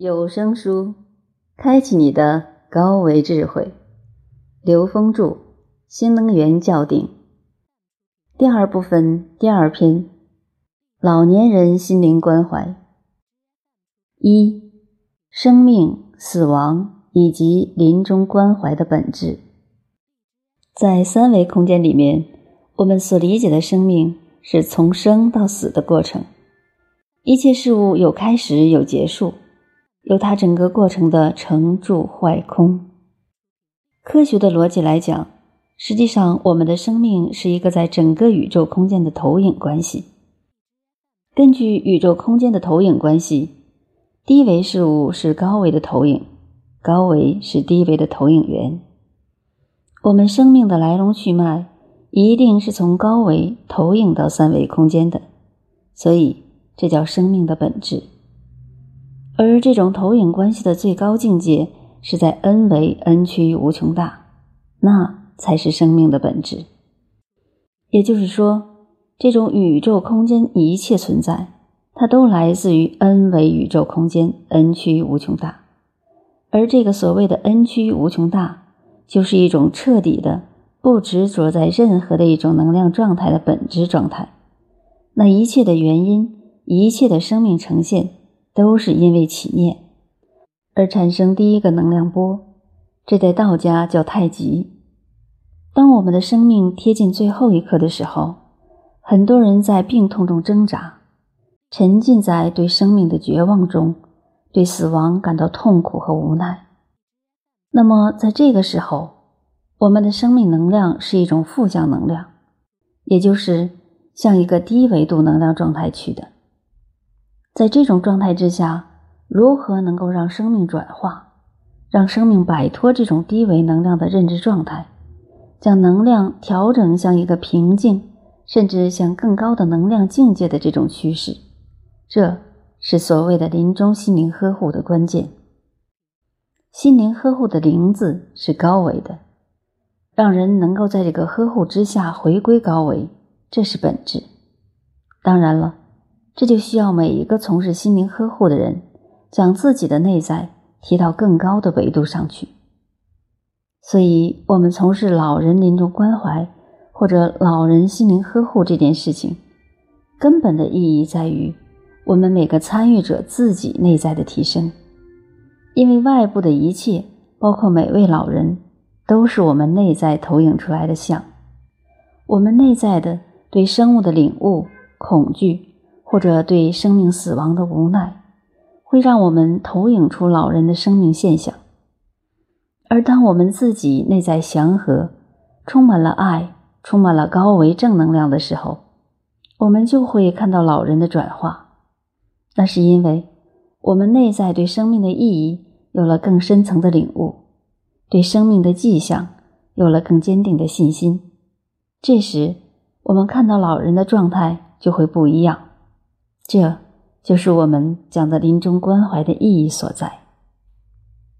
有声书，开启你的高维智慧。刘峰著《新能源教定》第二部分第二篇：老年人心灵关怀。一、生命、死亡以及临终关怀的本质。在三维空间里面，我们所理解的生命是从生到死的过程。一切事物有开始，有结束，有它整个过程的成、住、坏、空。科学的逻辑来讲，实际上我们的生命是一个在整个宇宙空间的投影关系。根据宇宙空间的投影关系，低维事物是高维的投影，高维是低维的投影源。我们生命的来龙去脉，一定是从高维投影到三维空间的，所以。这叫生命的本质，而这种投影关系的最高境界是在 n 维 n 趋于无穷大，那才是生命的本质。也就是说，这种宇宙空间一切存在，它都来自于 n 维宇宙空间 n 趋于无穷大，而这个所谓的 n 趋于无穷大，就是一种彻底的不执着在任何的一种能量状态的本质状态。那一切的原因。一切的生命呈现都是因为起念而产生第一个能量波，这在道家叫太极。当我们的生命贴近最后一刻的时候，很多人在病痛中挣扎，沉浸在对生命的绝望中，对死亡感到痛苦和无奈。那么在这个时候，我们的生命能量是一种负向能量，也就是向一个低维度能量状态去的。在这种状态之下，如何能够让生命转化，让生命摆脱这种低维能量的认知状态，将能量调整向一个平静，甚至向更高的能量境界的这种趋势，这是所谓的临终心灵呵护的关键。心灵呵护的“灵”字是高维的，让人能够在这个呵护之下回归高维，这是本质。当然了。这就需要每一个从事心灵呵护的人，将自己的内在提到更高的维度上去。所以，我们从事老人临终关怀或者老人心灵呵护这件事情，根本的意义在于我们每个参与者自己内在的提升。因为外部的一切，包括每位老人，都是我们内在投影出来的像。我们内在的对生物的领悟、恐惧。或者对生命死亡的无奈，会让我们投影出老人的生命现象。而当我们自己内在祥和、充满了爱、充满了高维正能量的时候，我们就会看到老人的转化。那是因为我们内在对生命的意义有了更深层的领悟，对生命的迹象有了更坚定的信心。这时，我们看到老人的状态就会不一样。这就是我们讲的临终关怀的意义所在。